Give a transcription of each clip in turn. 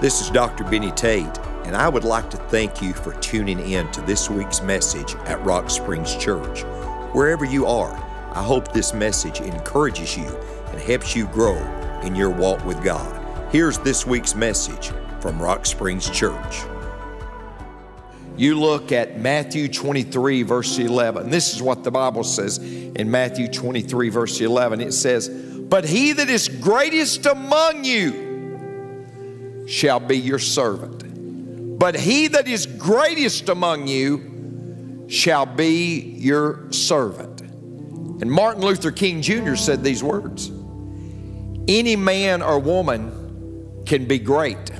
This is Dr. Benny Tate, and I would like to thank you for tuning in to this week's message at Rock Springs Church. Wherever you are, I hope this message encourages you and helps you grow in your walk with God. Here's this week's message from Rock Springs Church. You look at Matthew 23, verse 11. This is what the Bible says in Matthew 23, verse 11. It says, But he that is greatest among you shall be your servant. But he that is greatest among you shall be your servant. And Martin Luther King Jr. said these words Any man or woman can be great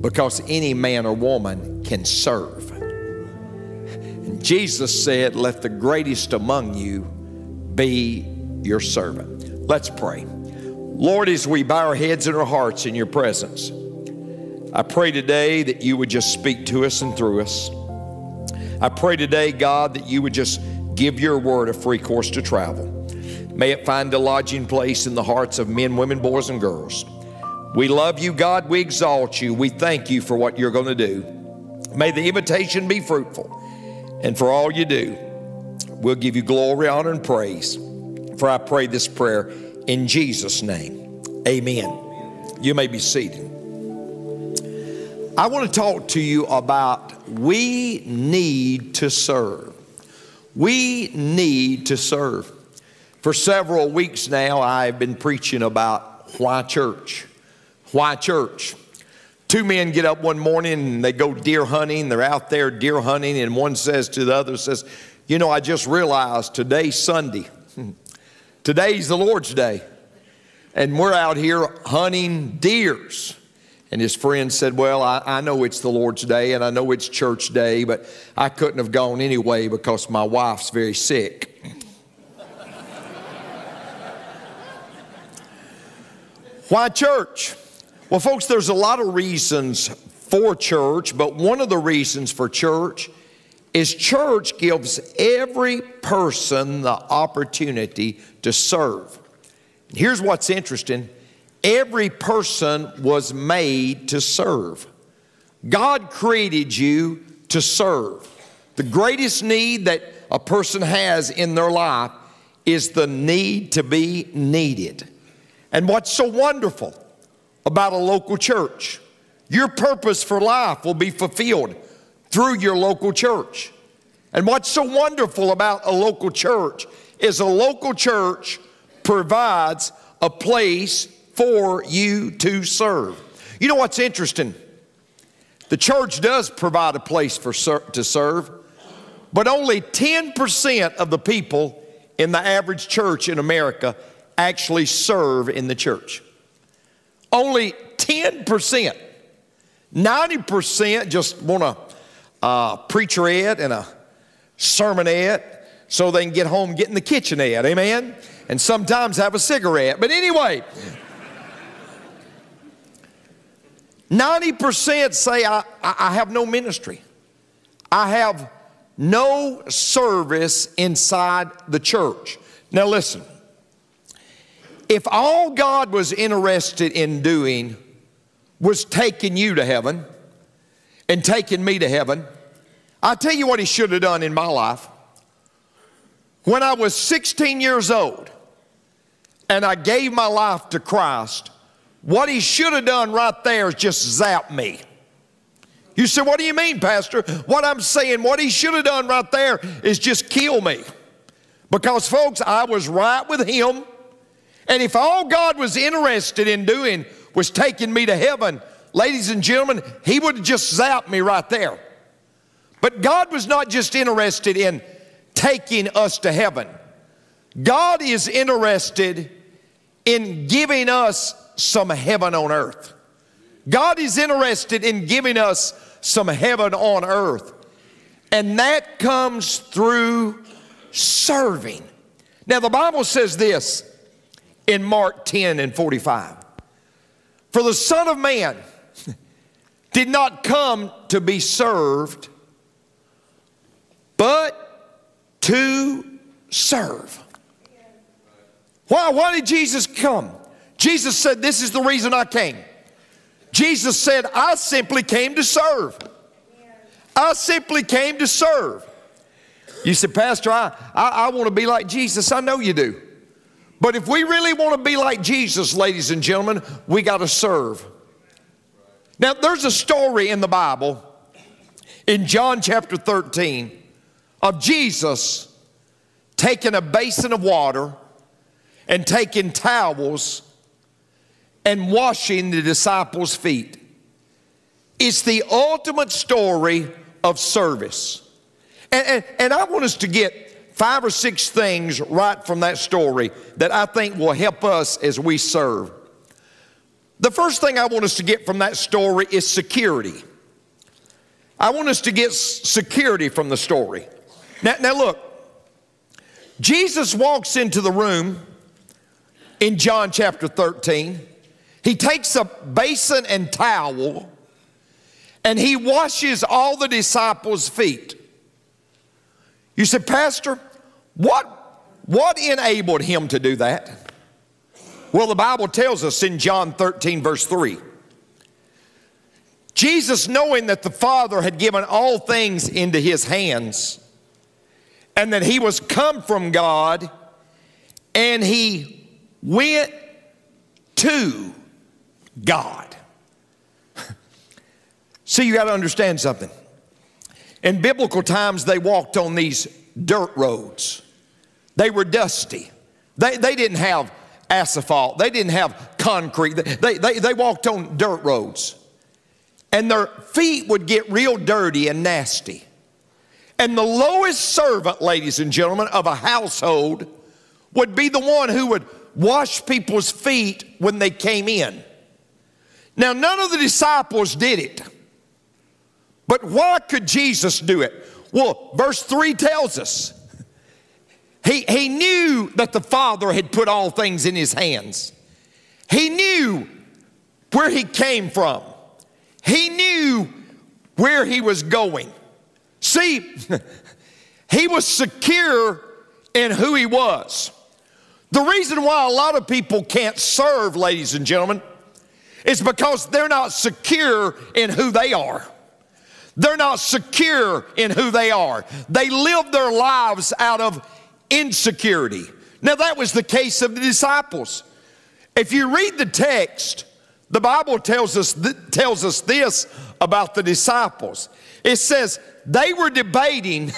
because any man or woman can serve. And Jesus said, Let the greatest among you be your servant. Let's pray. Lord, as we bow our heads and our hearts in your presence, I pray today that you would just speak to us and through us. I pray today, God, that you would just give your word a free course to travel. May it find a lodging place in the hearts of men, women, boys, and girls. We love you, God. We exalt you. We thank you for what you're going to do. May the invitation be fruitful. And for all you do, we'll give you glory, honor, and praise. For I pray this prayer in Jesus' name. Amen. You may be seated. I want to talk to you about we need to serve. We need to serve. For several weeks now, I've been preaching about why church. Why church? Two men get up one morning and they go deer hunting. They're out there deer hunting, and one says to the other, says, You know, I just realized today's Sunday. Today's the Lord's day. And we're out here hunting deers. And his friend said, Well, I, I, know it's the Lord's day and I know it's church day, but I couldn't have gone anyway because my wife's very sick. Why church? Well, folks, there's a lot of reasons for church, but one of the reasons for church is church gives every person the opportunity to serve. Here's what's interesting every person was made to serve. God created you to serve. The greatest need that a person has in their life is the need to be needed. And what's so wonderful about a local church. Your purpose for life will be fulfilled through your local church. And what's so wonderful about a local church is a local church provides a place for you to serve. You know what's interesting? The church does provide a place for to serve, but only 10% of the people in the average church in America actually serve in the church. Only 10%. 90% just want a uh, preacher ed and a sermonette so they can get home, get in the kitchenette, amen? And sometimes have a cigarette. But anyway, 90% say, I, I have no ministry. I have no service inside the church. Now, listen, if all God was interested in doing was taking you to heaven and taking me to heaven, i tell you what He should have done in my life. When I was 16 years old and I gave my life to Christ, what He should have done right there is just zap me. You say, What do you mean, Pastor? What I'm saying, what He should have done right there is just kill me. Because, folks, I was right with Him. And if all God was interested in doing was taking me to heaven, ladies and gentlemen, He would have just zapped me right there. But God was not just interested in taking us to heaven, God is interested in giving us some heaven on earth. God is interested in giving us some heaven on earth. And that comes through serving. Now, the Bible says this in Mark 10 and 45. For the Son of Man did not come to be served, but to serve. Why? Why did Jesus come? Jesus said, This is the reason I came. Jesus said, I simply came to serve. I simply came to serve. You said, Pastor, I, I, I want to be like Jesus. I know you do. But if we really want to be like Jesus, ladies and gentlemen, we got to serve. Now, there's a story in the Bible in John chapter 13 of Jesus taking a basin of water and taking towels and washing the disciples' feet. It's the ultimate story of service. And, and, and, I want us to get five or six things right from that story that I think will help us as we serve. The first thing I want us to get from that story is security. I want us to get security from the story. Now, now look, Jesus walks into the room in John chapter 13. He takes a basin and towel and he washes all the disciples' feet. You said, Pastor, what, what enabled him to do that? Well, the Bible tells us in John 13, verse 3. Jesus, knowing that the Father had given all things into his hands, and that he was come from God, and he went to God. See, you got to understand something. In biblical times, they walked on these dirt roads. They were dusty. They, they didn't have asphalt. They didn't have concrete. They, they, they walked on dirt roads. And their feet would get real dirty and nasty. And the lowest servant, ladies and gentlemen, of a household would be the one who would wash people's feet when they came in. Now, none of the disciples did it. But why could Jesus do it? Well, verse 3 tells us he, he knew that the Father had put all things in his hands. He knew where he came from. He knew where he was going. See, he was secure in who he was. The reason why a lot of people can't serve, ladies and gentlemen, is because they're not secure in who they are. They're not secure in who they are. They live their lives out of insecurity. Now, that was the case of the disciples. If you read the text, the Bible tells us, th- tells us this about the disciples. It says, they were debating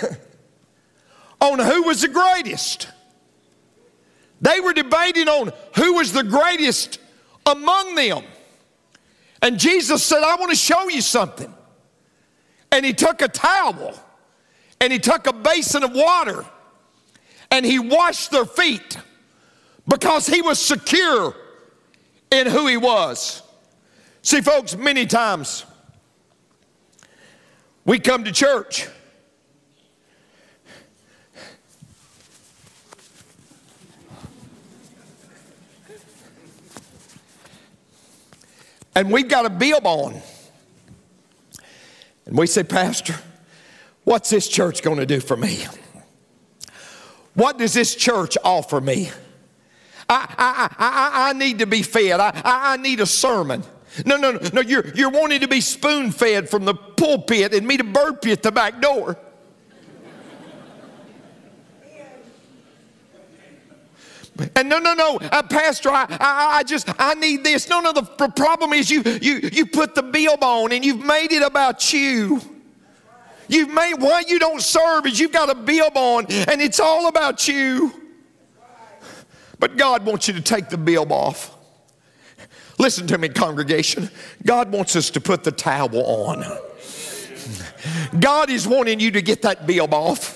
on who was the greatest. They were debating on who was the greatest among them. And Jesus said, I want to show you something. And he took a towel and he took a basin of water and he washed their feet because he was secure in who he was. See, folks, many times we come to church. And we've got a bib on. And we say, Pastor, what's this church going to do for me? What does this church offer me? I, I, I, I, need to be fed. I, I need a sermon. No, no, no, no. You're, you're wanting to be spoon fed from the pulpit and me to burp you at the back door. And no, no, no, uh, Pastor, I, I, I just, I need this. No, no, the, problem is you, you, you put the bill on and you've made it about you. You've made, why you don't serve is you've got a bill on and it's all about you. But God wants you to take the bill off. Listen to me, congregation. God wants us to put the towel on. God is wanting you to get that bill off.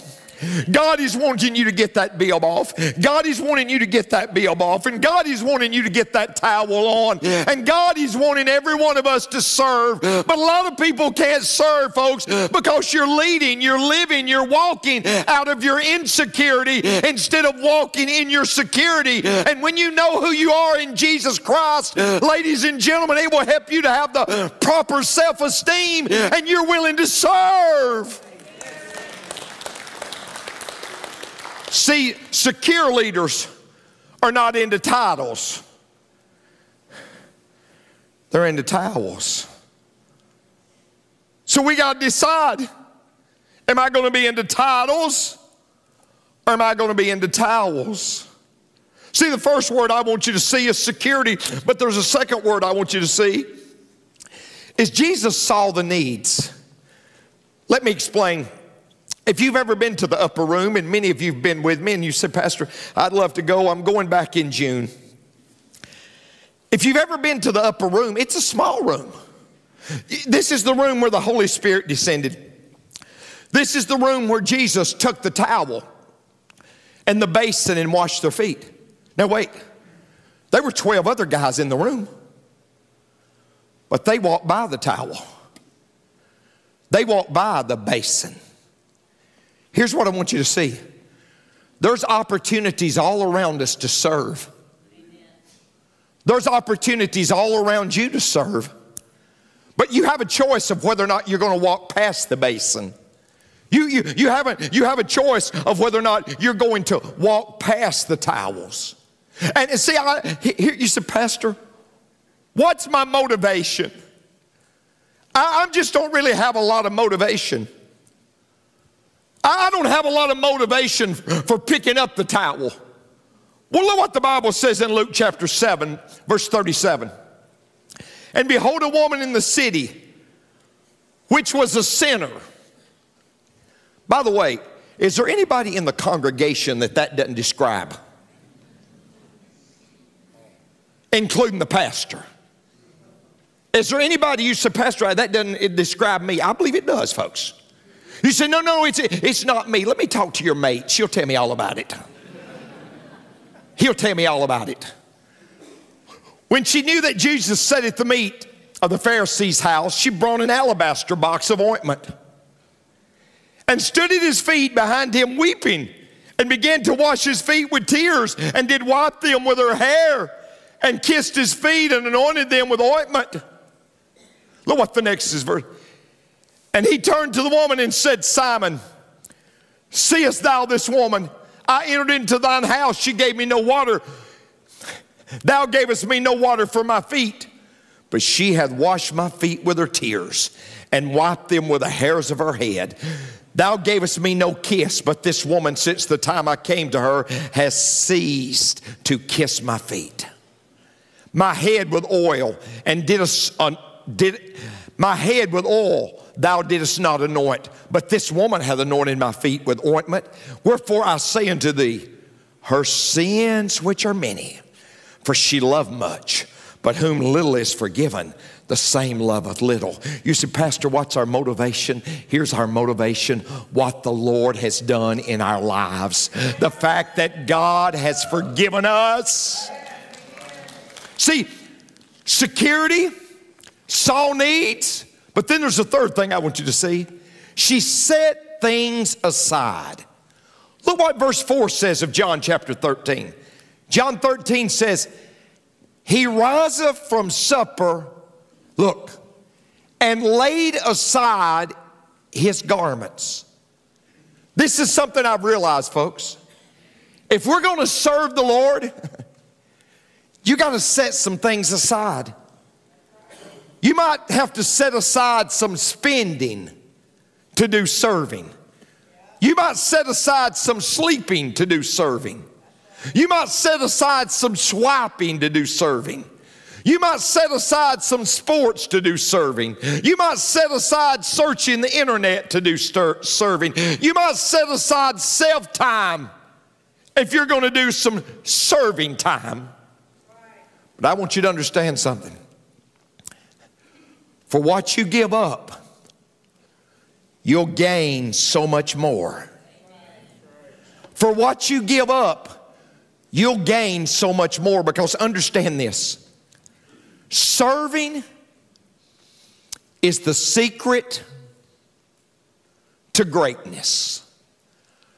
God is wanting you to get that bill off. God is wanting you to get that bill off. And God is wanting you to get that towel on. And God is wanting every one of us to serve. But a lot of people can't serve, folks, because you're leading, you're living, you're walking out of your insecurity instead of walking in your security. And when you know who you are in Jesus Christ, ladies and gentlemen, it will help you to have the proper self esteem and you're willing to serve. See, secure leaders are not into titles. they're into towels. So we got to decide am I going to be into titles or am I going to be into towels? See, the first word I want you to see is security, but there's a second word I want you to see is Jesus saw the needs. Let me explain. If you've ever been to the upper room, and many of you have been with me, and you said, Pastor, I'd love to go, I'm going back in June. If you've ever been to the upper room, it's a small room. This is the room where the Holy Spirit descended. This is the room where Jesus took the towel and the basin and washed their feet. Now, wait, there were 12 other guys in the room, but they walked by the towel, they walked by the basin. Here's what I want you to see there's opportunities all around us to serve. There's opportunities all around you to serve. But you have a choice of whether or not you're going to walk past the basin. You, you, you, have a, you have a choice of whether or not you're going to walk past the towels. And, see, I, here you said, Pastor, what's my motivation? I, I just don't really have a lot of motivation. I, don't have a lot of motivation for picking up the towel. Well, look what the Bible says in Luke chapter 7, verse 37. And behold, a woman in the city, which was a sinner. By the way, is there anybody in the congregation that that doesn't describe? Including the pastor. Is there anybody you say, Pastor, that doesn't describe me? I believe it does, folks. You say, no, no, it's, it's not me. Let me talk to your mate. She'll tell me all about it. He'll tell me all about it. When she knew that Jesus sat at the meat of the Pharisee's house, she brought an alabaster box of ointment and stood at his feet behind him weeping and began to wash his feet with tears and did wipe them with her hair and kissed his feet and anointed them with ointment. Look what the next is verse. And he turned to the woman and said, Simon, seest thou this woman? I entered into thine house. She gave me no water Thou gavest me no water for my feet, but she hath washed my feet with her tears and wiped them with the hairs of her head. Thou gavest me no kiss, but this woman, since the time I came to her, has ceased to kiss my feet. My head with oil, and didst uh, did my head with oil, thou didst not anoint, but this woman hath anointed my feet with ointment. Wherefore I say unto thee, her sins, which are many, for she loved much, but whom little is forgiven, the same loveth little. You say, Pastor, what's our motivation? Here's our motivation what the Lord has done in our lives. The fact that God has forgiven us. See, security, saw needs, but then there's a third thing I want you to see. She set things aside. Look what verse 4 says of John chapter 13. John 13 says, He riseth from supper, look, and laid aside his garments. This is something I've realized, folks. If we're going to serve the Lord, you got to set some things aside. You might have to set aside some spending to do serving. You might set aside some sleeping to do serving. You might set aside some swiping to do serving. You might set aside some sports to do serving. You might set aside searching the internet to do stir- serving. You might set aside self time if you're going to do some serving time. But I want you to understand something. For what you give up, you'll gain so much more. For what you give up, you'll gain so much more because understand this serving is the secret to greatness.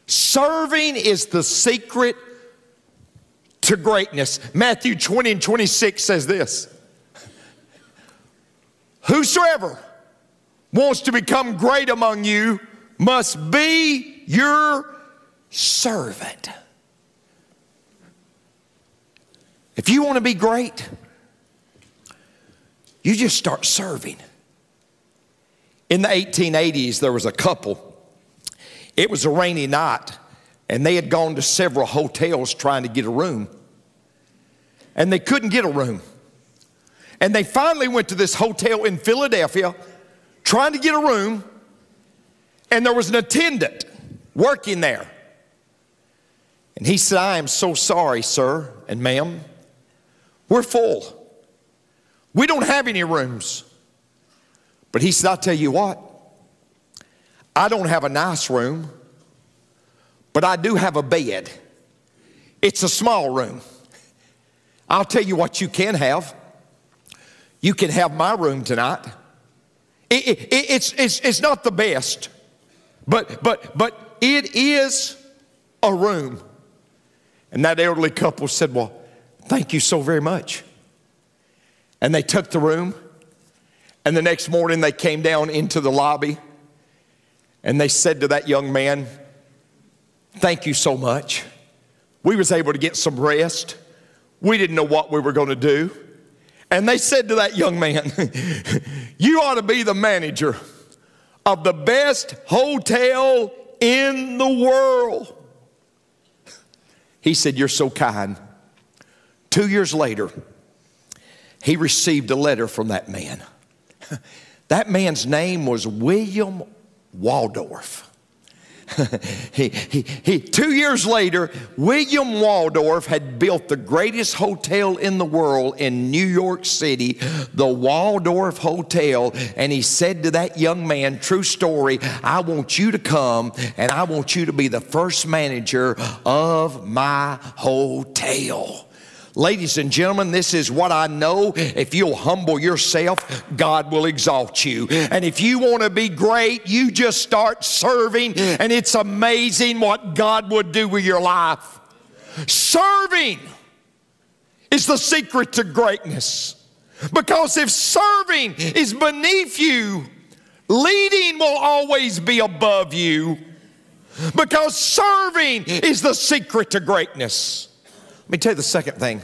Serving is the secret to greatness. Matthew 20 and 26 says this Whosoever wants to become great among you must be your servant. If you want to be great, You just start serving. In the 1880s, there was a couple. It was a rainy night, and they had gone to several hotels trying to get a room. And they couldn't get a room. And they finally went to this hotel in Philadelphia trying to get a room, and there was an attendant working there. And he said, I am so sorry, sir and ma'am. We're full. We don't have any rooms. But he said, I'll tell you what, I don't have a nice room, but I do have a bed. It's a small room. I'll tell you what you can have. You can have my room tonight. It, it, it's, it's, it's not the best, but, but, but it is a room. And that elderly couple said, Well, thank you so very much. And they took the room. And the next morning they came down into the lobby and they said to that young man, Thank you so much. We was able to get some rest. We didn't know what we were going to do. And they said to that young man, You ought to be the manager of the best hotel in the world. He said, You're so kind. Two years later, he received a letter from that man. That man's name was William Waldorf. he, he, he, two years later, William Waldorf had built the greatest hotel in the world in New York City, the Waldorf Hotel. And he said to that young man, True story, I want you to come and I want you to be the first manager of my hotel. Ladies and gentlemen, this is what I know. If you'll humble yourself, God will exalt you. And if you want to be great, you just start serving, and it's amazing what God would do with your life. Serving is the secret to greatness. Because if serving is beneath you, leading will always be above you. Because serving is the secret to greatness. Let me tell you the second thing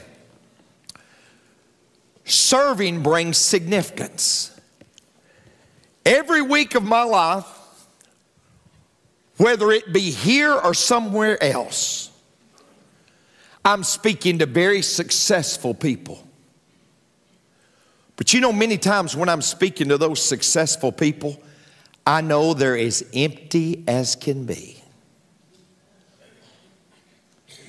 serving brings significance. Every week of my life, whether it be here or somewhere else, I'm speaking to very successful people. But you know, many times when I'm speaking to those successful people, I know they're as empty as can be.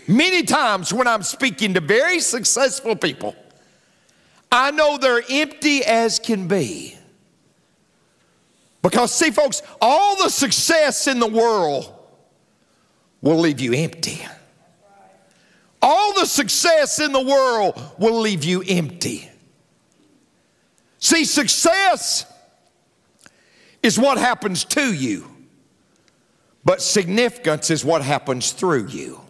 Many times when I'm speaking to very successful people, I know they're empty as can be. Because, see, folks, all the success in the world will leave you empty. All the success in the world will leave you empty. See, success is what happens to you, but significance is what happens through you.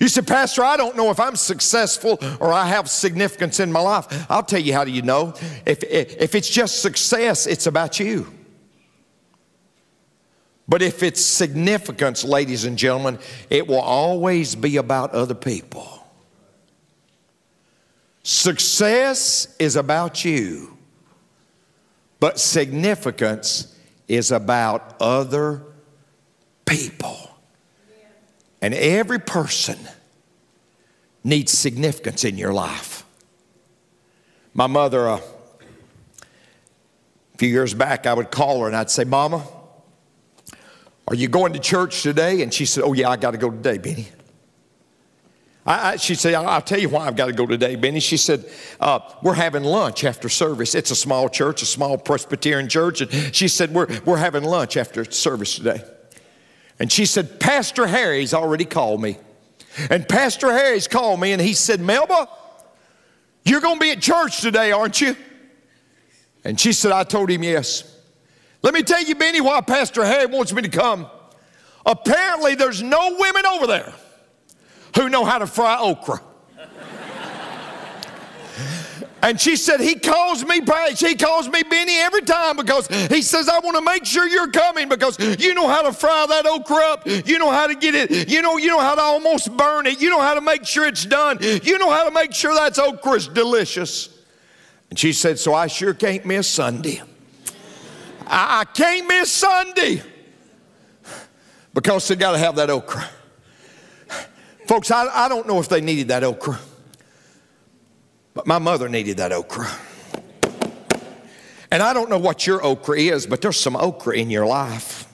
You said, Pastor, I don't know if I'm successful or I have significance in my life. I'll tell you how do you know. If, if it's just success, it's about you. But if it's significance, ladies and gentlemen, it will always be about other people. Success is about you, but significance is about other people. And every person needs significance in your life. My mother, uh, a few years back, I would call her and I'd say, Mama, are you going to church today? And she said, Oh, yeah, I got to go today, Benny. I, I, she said, I'll tell you why I've got to go today, Benny. She said, uh, We're having lunch after service. It's a small church, a small Presbyterian church. And she said, We're, we're having lunch after service today. And she said, Pastor Harry's already called me. And Pastor Harry's called me and he said, Melba, you're going to be at church today, aren't you? And she said, I told him yes. Let me tell you, Benny, why Pastor Harry wants me to come. Apparently, there's no women over there who know how to fry okra. And she said, He calls me Paige. He calls me Benny every time because he says, I want to make sure you're coming because you know how to fry that okra up. You know how to get it. You know, you know how to almost burn it. You know how to make sure it's done. You know how to make sure that okra is delicious. And she said, So I sure can't miss Sunday. I, I can't miss Sunday because they got to have that okra. Folks, I, I don't know if they needed that okra, but my mother needed that okra. And I don't know what your okra is, but there's some okra in your life.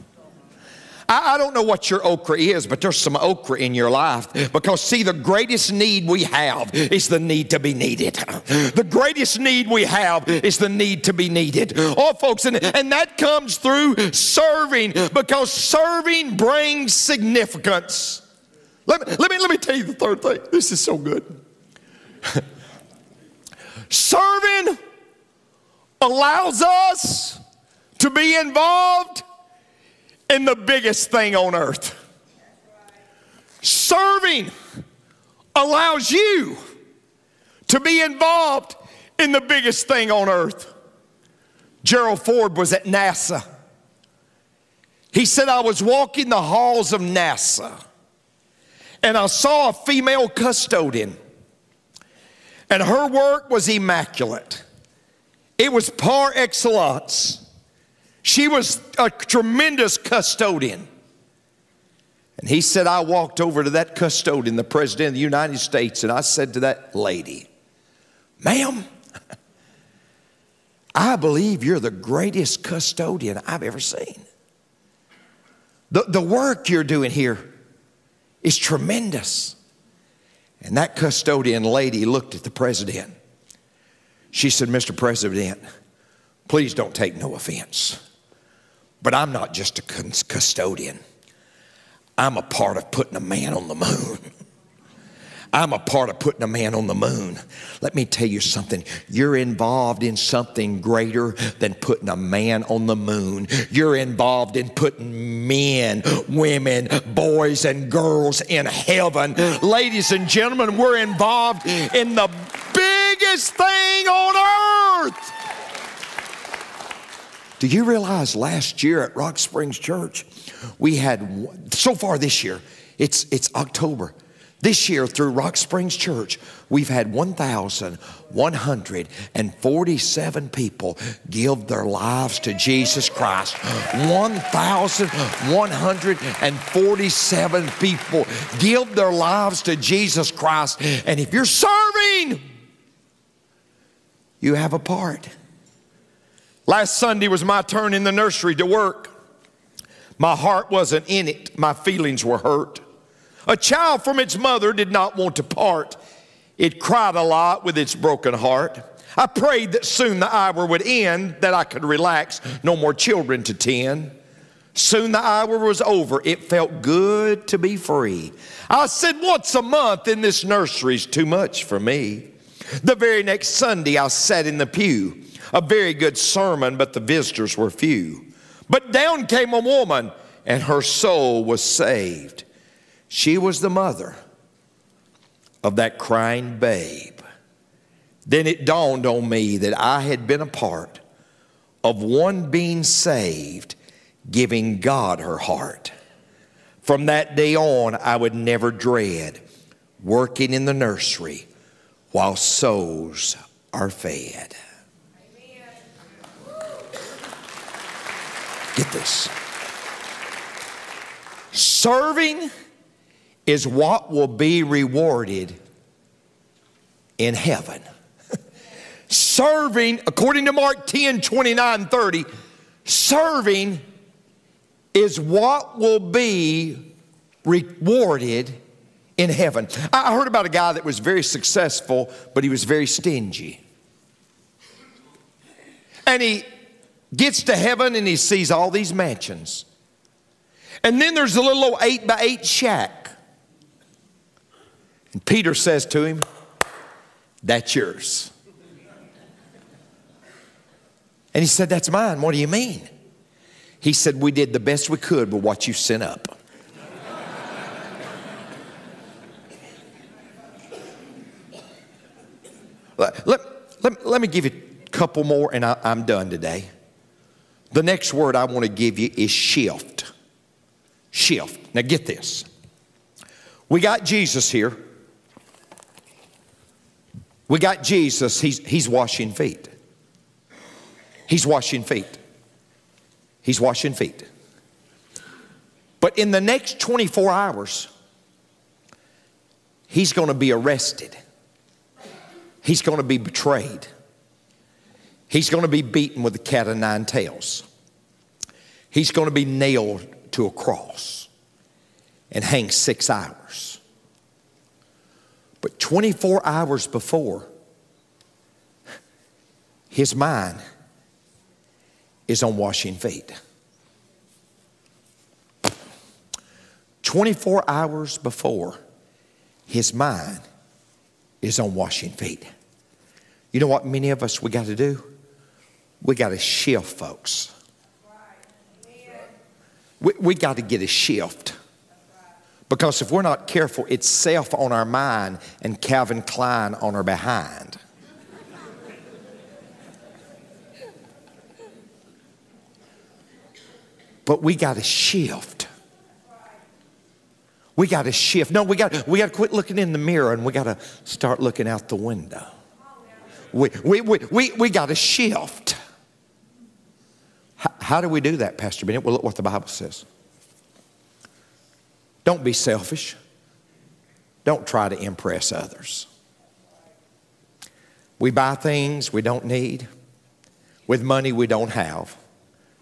I, don't know what your okra is, but there's some okra in your life. Because, see, the greatest need we have is the need to be needed. The greatest need we have is the need to be needed. Oh, folks, and, and that comes through serving because serving brings significance. Let me, let, me, let me tell you the third thing. This is so good. serving allows us to be involved in the biggest thing on earth. Serving allows you to be involved in the biggest thing on earth. Gerald Ford was at NASA. He said, I was walking the halls of NASA and I saw a female custodian, and her work was immaculate. It was par excellence. She was a tremendous custodian. And he said, I walked over to that custodian, the President of the United States, and I said to that lady, Ma'am, I believe you're the greatest custodian I've ever seen. The, the work you're doing here is tremendous. And that custodian lady looked at the president. She said, Mr. President, please don't take no offense. But I'm not just a custodian, I'm a part of putting a man on the moon. I'm a part of putting a man on the moon. Let me tell you something. You're involved in something greater than putting a man on the moon. You're involved in putting men, women, boys, and girls in heaven. Ladies and gentlemen, we're involved in the biggest thing on earth. Do you realize last year at Rock Springs Church, we had, so far this year, it's, it's October. This year, through Rock Springs Church, we've had 1,147 people give their lives to Jesus Christ. 1,147 people give their lives to Jesus Christ. And if you're serving, you have a part. Last Sunday was my turn in the nursery to work. My heart wasn't in it, my feelings were hurt. A child from its mother did not want to part. It cried a lot with its broken heart. I prayed that soon the hour would end, that I could relax, no more children to tend. Soon the hour was over. It felt good to be free. I said, Once a month in this nursery's too much for me. The very next Sunday, I sat in the pew. A very good sermon, but the visitors were few. But down came a woman, and her soul was saved. She was the mother of that crying babe. Then it dawned on me that I had been a part of one being saved, giving God her heart. From that day on, I would never dread working in the nursery while souls are fed. Get this. Serving is what will be rewarded in heaven. serving, according to Mark 10 29 30, serving is what will be rewarded in heaven. I heard about a guy that was very successful, but he was very stingy. And he gets to heaven and he sees all these mansions. And then there's a little old eight by eight shack. And Peter says to him, That's yours. And he said, That's mine. What do you mean? He said, We did the best we could with what you sent up. let, let, let, let, me give you a couple more and I, I'm done today. The next word I want to give you is shift. Shift. Now get this. We got Jesus here. We got Jesus, he's, he's washing feet. He's washing feet. He's washing feet. But in the next 24 hours, he's going to be arrested. He's going to be betrayed. He's going to be beaten with a cat of nine tails. He's going to be nailed to a cross and hang six hours. But 24 hours before, his mind is on washing feet. 24 hours before, his mind is on washing feet. You know what many of us we got to do? We got to shift, folks. We, we got to get a shift. Because if we're not careful, it's self on our mind and Calvin Klein on our behind. but we got to shift. We got to shift. No, we got, we got to quit looking in the mirror and we got to start looking out the window. We, we, we, we, we got to shift. How, how do we do that, Pastor Benny? Well, look what the Bible says. Don't be selfish. Don't try to impress others. We buy things we don't need with money we don't have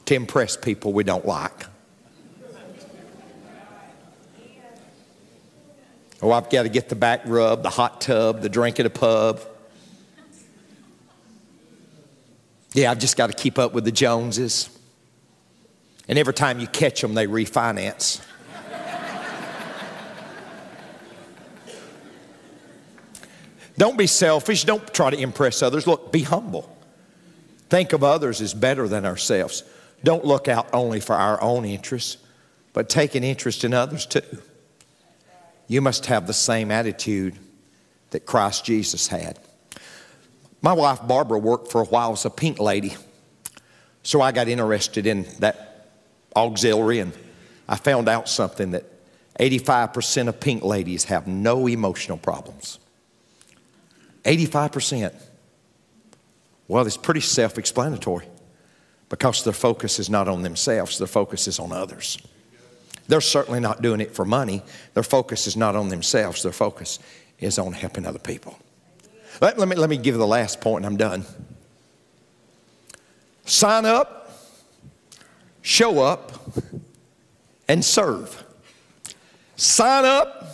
to impress people we don't like. Oh, I've got to get the back rub, the hot tub, the drink at a pub. Yeah, I've just got to keep up with the Joneses. And every time you catch them, they refinance. Don't be selfish. Don't try to impress others. Look, be humble. Think of others as better than ourselves. Don't look out only for our own interests, but take an interest in others too. You must have the same attitude that Christ Jesus had. My wife Barbara worked for a while as a pink lady, so I got interested in that auxiliary and I found out something that 85% of pink ladies have no emotional problems. 85%. Well, it's pretty self explanatory because their focus is not on themselves, their focus is on others. They're certainly not doing it for money. Their focus is not on themselves, their focus is on helping other people. Let, let, me, let me give the last point and I'm done. Sign up, show up, and serve. Sign up,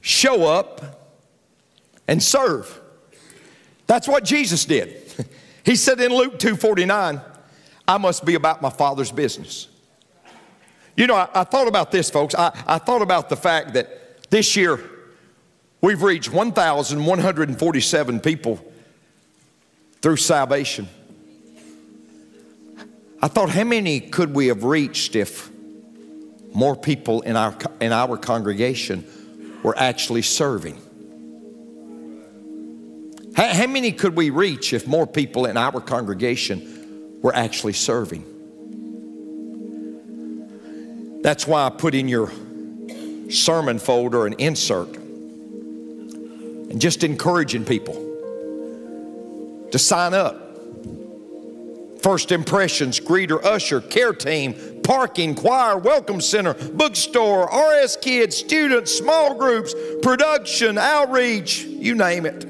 show up, and serve. That's what Jesus did. He said in Luke 2:49, I must be about my father's business. You know, I, I thought about this, folks. I, I thought about the fact that this year we've reached 1,147 people through salvation. I thought, how many could we have reached if more people in our, in our congregation were actually serving? How, how many could we reach if more people in our congregation were actually serving? That's why I put in your sermon folder an insert and just encouraging people to sign up. First impressions, greeter, usher, care team, parking, choir, welcome center, bookstore, RS kids, students, small groups, production, outreach, you name it.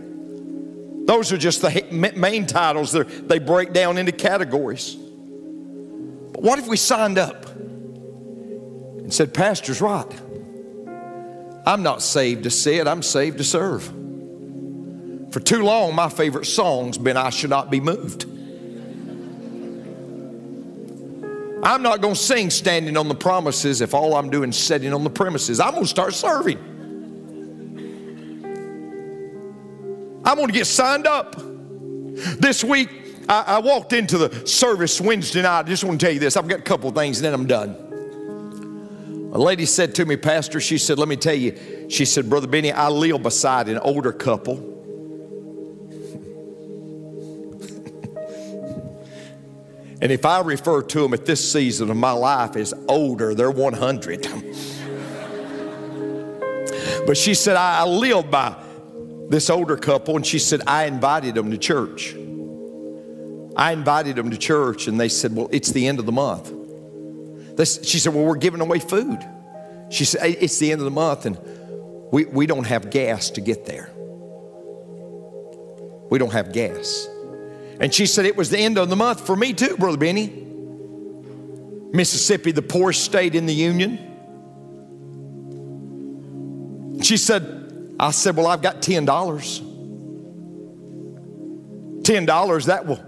Those are just the main titles. They're, they break down into categories. But what if we signed up and said, Pastor's right. I'm not saved to sit, I'm saved to serve. For too long, my favorite song's been I Should Not Be Moved. I'm not going to sing standing on the promises if all I'm doing is sitting on the premises. I'm going to start serving. I'm going to get signed up. This week, I, I, walked into the service Wednesday night. I just want to tell you this. I've got a couple things and then I'm done. A lady said to me, Pastor, she said, let me tell you, she said, Brother Benny, I live beside an older couple. and if I refer to them at this season of my life as older, they're 100. but she said, I, I live by this older couple, and she said, I invited them to church. I invited them to church, and they said, Well, it's the end of the month. She said, Well, we're giving away food. She said, It's the end of the month, and we, we don't have gas to get there. We don't have gas. And she said, It was the end of the month for me too, Brother Benny. Mississippi, the poorest state in the Union. She said, I said, Well, I've got $10. $10, that will,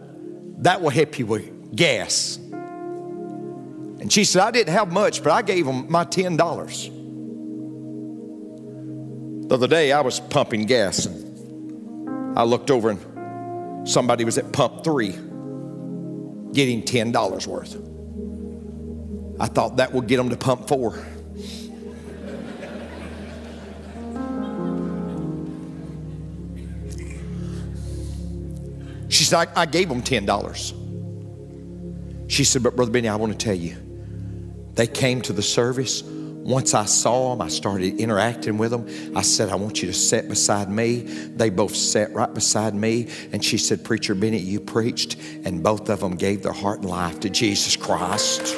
that will help you with gas. And she said, I didn't have much, but I gave them my $10. The other day, I was pumping gas, and I looked over, and somebody was at pump three getting $10 worth. I thought that would get them to pump four. She said, I, I gave them $10. She said, But Brother Benny, I want to tell you, they came to the service. Once I saw them, I started interacting with them. I said, I want you to sit beside me. They both sat right beside me. And she said, Preacher Benny, you preached. And both of them gave their heart and life to Jesus Christ.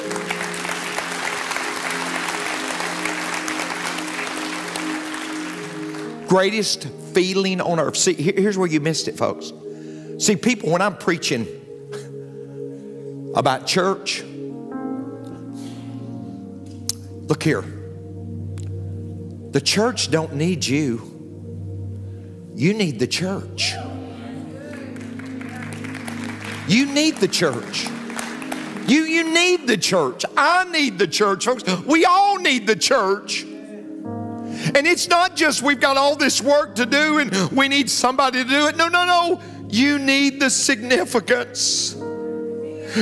Greatest feeling on earth. See, here's where you missed it, folks. See, people, when I'm preaching about church, look here. The church don't need you. You need the church. You need the church. You, you need the church. I need the church, folks. We all need the church. And it's not just we've got all this work to do and we need somebody to do it. No, no, no. You need the significance.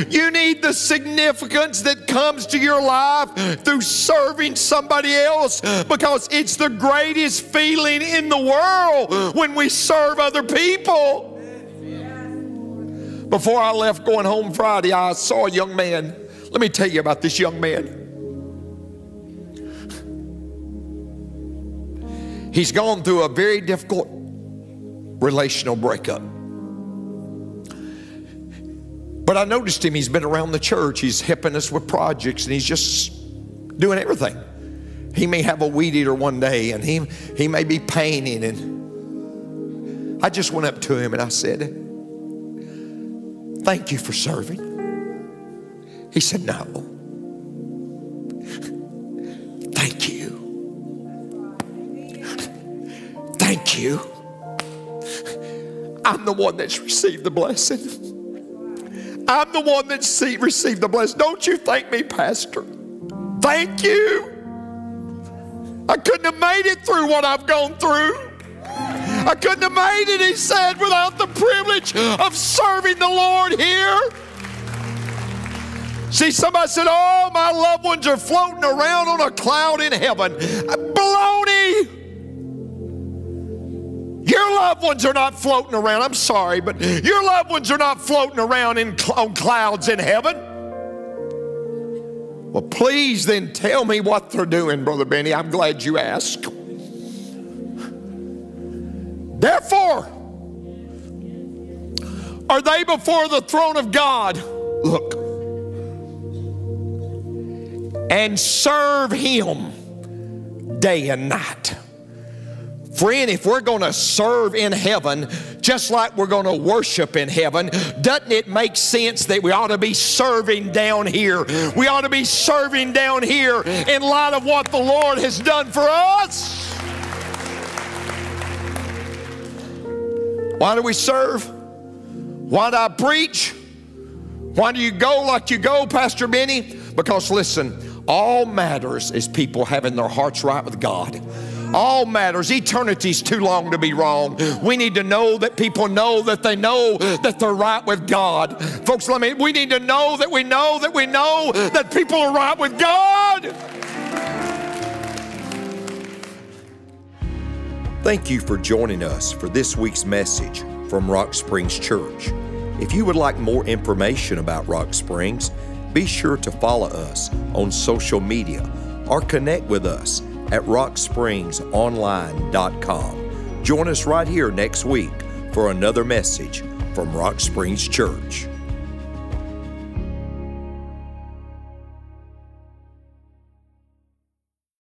You need the significance that comes to your life through serving somebody else because it's the greatest feeling in the world when we serve other people. Before I left going home Friday, I saw a young man. Let me tell you about this young man. He's gone through a very difficult relational breakup. But I noticed him, he's been around the church, he's helping us with projects, and he's just doing everything. He may have a weed eater one day, and he, he may be painting. And I just went up to him and I said, Thank you for serving. He said, No. Thank you. Thank you. I'm the one that's received the blessing. I'm the one that see, received the blessing. Don't you thank me, Pastor. Thank you. I couldn't have made it through what I've gone through. I couldn't have made it, he said, without the privilege of serving the Lord here. See, somebody said, Oh, my loved ones are floating around on a cloud in heaven. Baloney! Your loved ones are not floating around. I'm sorry, but your loved ones are not floating around in on clouds in heaven. Well, please then tell me what they're doing, Brother Benny. I'm glad you asked. Therefore, are they before the throne of God? Look. And serve Him day and night. Friend, if we're going to serve in heaven just like we're going to worship in heaven, doesn't it make sense that we ought to be serving down here? We ought to be serving down here in light of what the Lord has done for us. Why do we serve? Why do I preach? Why do you go like you go, Pastor Benny? Because listen, all matters is people having their hearts right with God all matters. Eternity's too long to be wrong. We need to know that people know that they know that they're right with God. Folks, let me, we need to know that we know that we know that people are right with God. Thank you for joining us for this week's message from Rock Springs Church. If you would like more information about Rock Springs, be sure to follow us on social media or connect with us at rockspringsonline.com. Join us right here next week for another message from Rock Springs Church.